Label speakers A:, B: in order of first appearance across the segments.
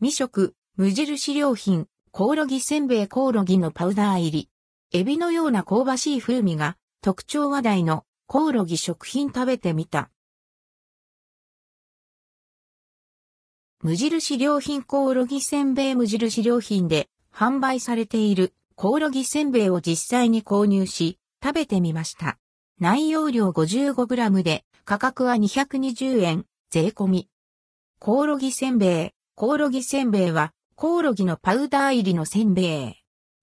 A: 未食、無印良品、コオロギせんべいコオロギのパウダー入り。エビのような香ばしい風味が特徴話題のコオロギ食品食べてみた。無印良品コオロギせんべい無印良品で販売されているコオロギせんべいを実際に購入し食べてみました。内容量 55g で価格は220円税込み。コオロギせんべい。コオロギせんべいはコオロギのパウダー入りのせんべい。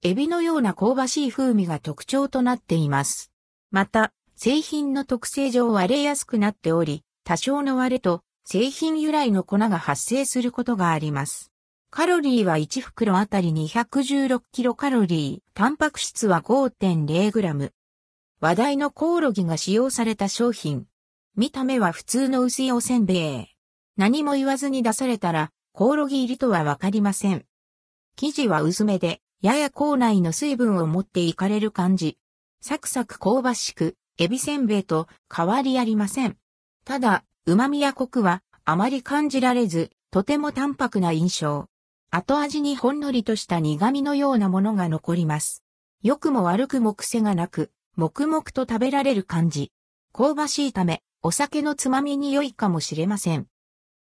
A: エビのような香ばしい風味が特徴となっています。また、製品の特性上割れやすくなっており、多少の割れと製品由来の粉が発生することがあります。カロリーは1袋あたり216キロカロリー、タンパク質は5.0グラム。話題のコオロギが使用された商品。見た目は普通の薄いおせんべい。何も言わずに出されたら、コオロギ入りとはわかりません。生地は薄めで、やや口内の水分を持っていかれる感じ。サクサク香ばしく、エビせんべいと変わりありません。ただ、旨味やコクはあまり感じられず、とても淡白な印象。後味にほんのりとした苦味のようなものが残ります。良くも悪くも癖がなく、黙々と食べられる感じ。香ばしいため、お酒のつまみに良いかもしれません。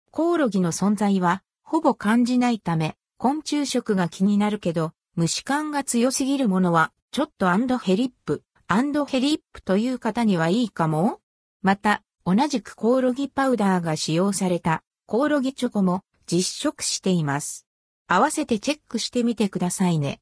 A: コオロギの存在は、ほぼ感じないため、昆虫食が気になるけど、虫感が強すぎるものは、ちょっと and hellip、and hellip という方にはいいかもまた、同じくコオロギパウダーが使用されたコオロギチョコも実食しています。合わせてチェックしてみてくださいね。